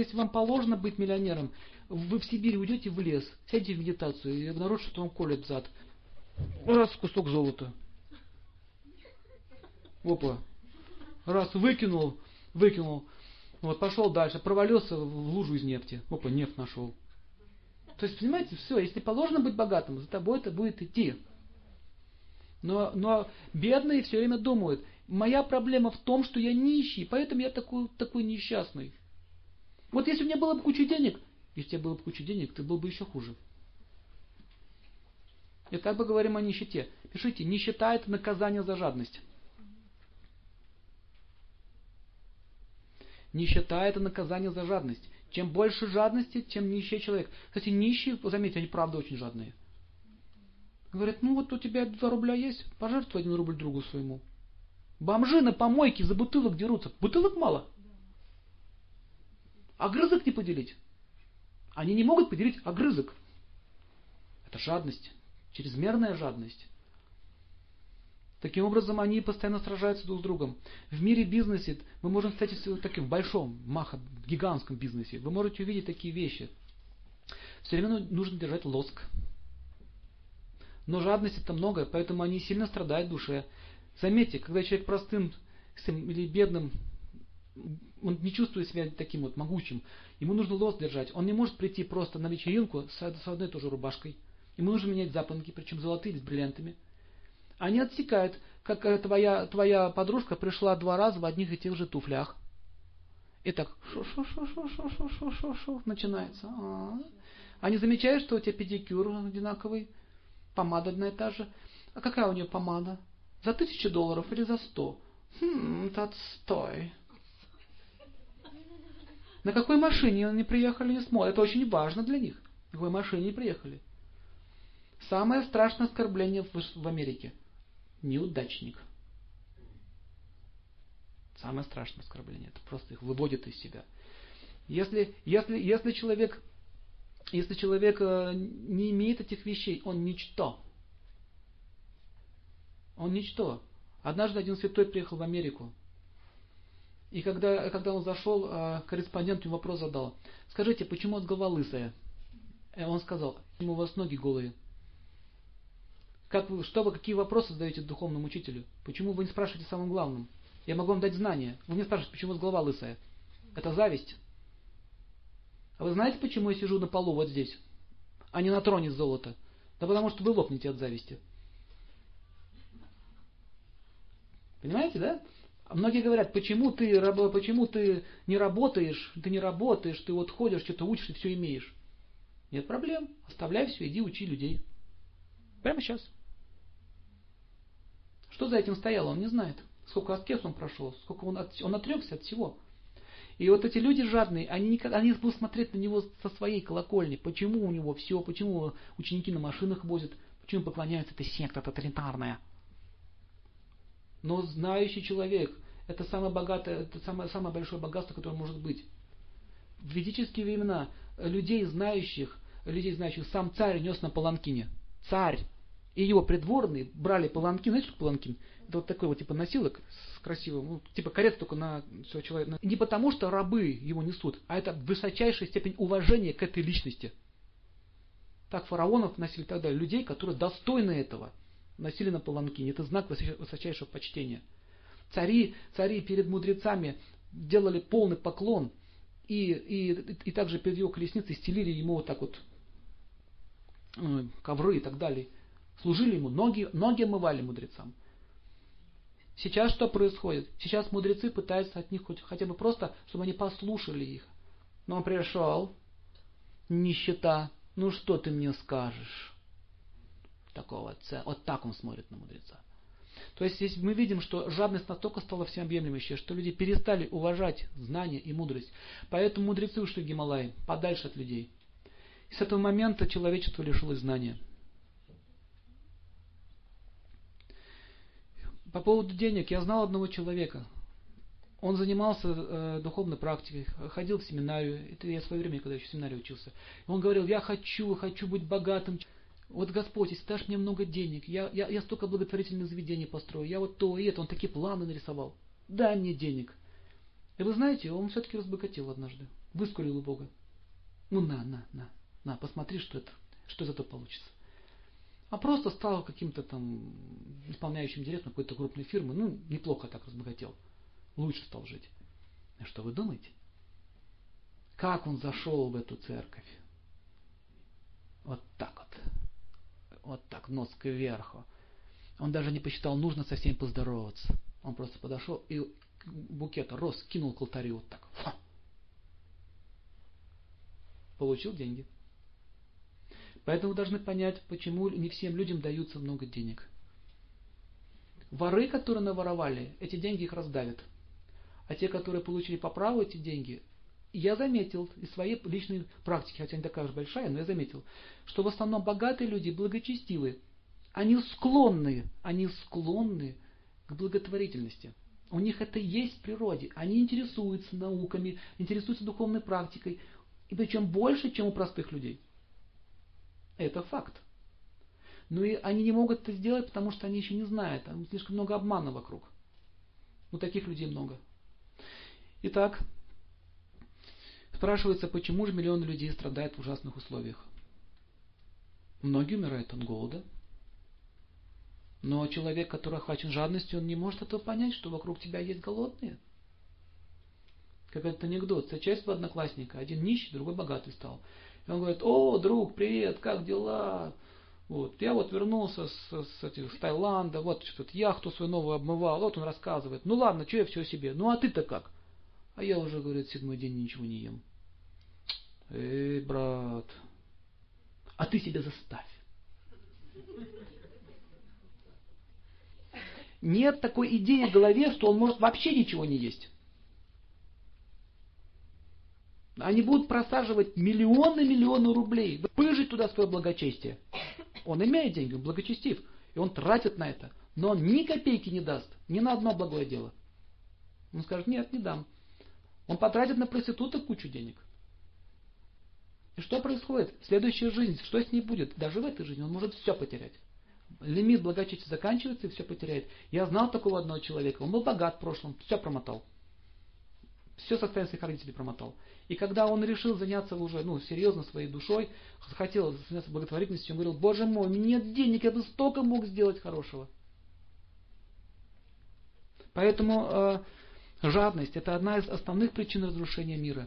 если вам положено быть миллионером, вы в Сибирь уйдете в лес, сядете в медитацию и обнаружите, что вам колет зад. Раз, кусок золота. Опа. Раз, выкинул, выкинул. Вот, пошел дальше, провалился в лужу из нефти. Опа, нефть нашел. То есть, понимаете, все, если положено быть богатым, за тобой это будет идти. Но, но бедные все время думают, моя проблема в том, что я нищий, поэтому я такой, такой несчастный. Вот если у меня было бы куча денег, если у тебя было бы куча денег, ты был бы еще хуже. И так бы говорим о нищете. Пишите, нищета это наказание за жадность. Нищета это наказание за жадность. Чем больше жадности, тем нищий человек. Кстати, нищие, заметьте, они правда очень жадные. Говорят, ну вот у тебя 2 рубля есть, пожертвуй один рубль другу своему. Бомжи на помойке за бутылок дерутся. Бутылок мало. Огрызок не поделить. Они не могут поделить огрызок. Это жадность. Чрезмерная жадность. Таким образом, они постоянно сражаются друг с другом. В мире бизнеса мы можем встретить в таким большом, маха, гигантском бизнесе. Вы можете увидеть такие вещи. Все время нужно держать лоск. Но жадность это много, поэтому они сильно страдают в душе. Заметьте, когда человек простым или бедным, он не чувствует себя таким вот могучим, ему нужно лоск держать. Он не может прийти просто на вечеринку с, с одной и той же рубашкой. Ему нужно менять запонки, причем золотые или с бриллиантами. Они отсекают, как твоя, твоя подружка пришла два раза в одних и тех же туфлях. И так шо-шо-шо-шо-шо-шо-шо-шо начинается. А-а-а. Они замечают, что у тебя педикюр одинаковый, помада одна и та же. А какая у нее помада? За тысячу долларов или за сто? Хм, это отстой. На какой машине они приехали, не смотрят. Это очень важно для них. На какой машине приехали. Самое страшное оскорбление в, в Америке – неудачник. Самое страшное оскорбление. Это просто их выводит из себя. Если, если, если человек, если человек э, не имеет этих вещей, он ничто. Он ничто. Однажды один святой приехал в Америку. И когда, когда он зашел, э, корреспондент ему вопрос задал. Скажите, почему от голова лысая? И он сказал, почему у вас ноги голые? Как вы, что вы, какие вопросы задаете духовному учителю? Почему вы не спрашиваете о самом главном? Я могу вам дать знания. Вы не спрашиваете, почему у вас голова лысая. Это зависть. А вы знаете, почему я сижу на полу вот здесь, а не на троне золота? Да потому что вы лопнете от зависти. Понимаете, да? Многие говорят, почему ты, почему ты не работаешь, ты не работаешь, ты вот ходишь, что-то учишь и все имеешь. Нет проблем. Оставляй все, иди учи людей. Прямо сейчас. Что за этим стояло, он не знает. Сколько аскез он прошел, сколько он, от, он отрекся от всего. И вот эти люди жадные, они, никогда, они будут смотреть на него со своей колокольни. Почему у него все, почему ученики на машинах возят, почему поклоняются, это секта тоталитарная. Но знающий человек, это самое богатое, это самое, самое большое богатство, которое может быть. В ведические времена людей знающих, людей знающих, сам царь нес на паланкине. Царь и его придворные брали паланкин, знаете, что паланкин? Это вот такой вот типа носилок с красивым, ну, типа карет только на все человека. Не потому, что рабы его несут, а это высочайшая степень уважения к этой личности. Так фараонов носили тогда людей, которые достойны этого, носили на паланкине. Это знак высочайшего почтения. Цари, цари перед мудрецами делали полный поклон, и, и, и также перед его колесницей стелили ему вот так вот э, ковры и так далее. Служили ему, ноги, ноги омывали мудрецам. Сейчас что происходит? Сейчас мудрецы пытаются от них хоть, хотя бы просто, чтобы они послушали их. Но он пришел, нищета, ну что ты мне скажешь? Такого, вот так он смотрит на мудреца. То есть здесь мы видим, что жадность настолько стала всеобъемлющей, что люди перестали уважать знания и мудрость. Поэтому мудрецы ушли в Гималаи, подальше от людей. И с этого момента человечество лишилось знания. По поводу денег, я знал одного человека. Он занимался э, духовной практикой, ходил в семинарию. Это я в свое время, когда еще в семинарии учился. Он говорил, я хочу, хочу быть богатым. Вот Господь, если дашь мне много денег, я, я, я столько благотворительных заведений построю, я вот то и это. Он такие планы нарисовал. Дай мне денег. И вы знаете, он все-таки разбогател однажды. Выскурил у Бога. Ну на, на, на, на, посмотри, что это, что из этого получится. А просто стал каким-то там исполняющим директором какой-то крупной фирмы. Ну, неплохо так разбогател. Лучше стал жить. А что вы думаете? Как он зашел в эту церковь? Вот так вот. Так, нос кверху. Он даже не посчитал, нужно со всеми поздороваться. Он просто подошел и букет роз кинул к алтарю вот так. Фу. Получил деньги. Поэтому должны понять, почему не всем людям даются много денег. Воры, которые наворовали, эти деньги их раздавят. А те, которые получили по праву эти деньги, я заметил из своей личной практики, хотя не такая уж большая, но я заметил, что в основном богатые люди благочестивые. Они склонны, они склонны к благотворительности. У них это есть в природе. Они интересуются науками, интересуются духовной практикой. И причем больше, чем у простых людей. Это факт. Но и они не могут это сделать, потому что они еще не знают. Там слишком много обмана вокруг. У таких людей много. Итак, спрашивается, почему же миллионы людей страдают в ужасных условиях? Многие умирают от голода. Но человек, который охвачен жадностью, он не может этого понять, что вокруг тебя есть голодные. Как этот анекдот. Встречается одноклассника. Один нищий, другой богатый стал. И он говорит, о, друг, привет, как дела? Вот, я вот вернулся с, с, этих, с Таиланда, вот что-то яхту свою новую обмывал, вот он рассказывает. Ну ладно, что я все себе? Ну а ты-то как? А я уже, говорит, седьмой день ничего не ем. Эй, брат, а ты себя заставь. Нет такой идеи в голове, что он может вообще ничего не есть. Они будут просаживать миллионы миллионы рублей, пыжить туда свое благочестие. Он имеет деньги, он благочестив, и он тратит на это. Но он ни копейки не даст, ни на одно благое дело. Он скажет, нет, не дам. Он потратит на проституток кучу денег. И что происходит? Следующая жизнь, что с ней будет? Даже в этой жизни он может все потерять. Лимит благочестия заканчивается и все потеряет. Я знал такого одного человека. Он был богат в прошлом, все промотал. Все состояние своих родителей промотал. И когда он решил заняться уже, ну, серьезно своей душой, хотел заняться благотворительностью, он говорил, боже мой, у меня нет денег, я бы столько мог сделать хорошего. Поэтому э, Жадность – это одна из основных причин разрушения мира.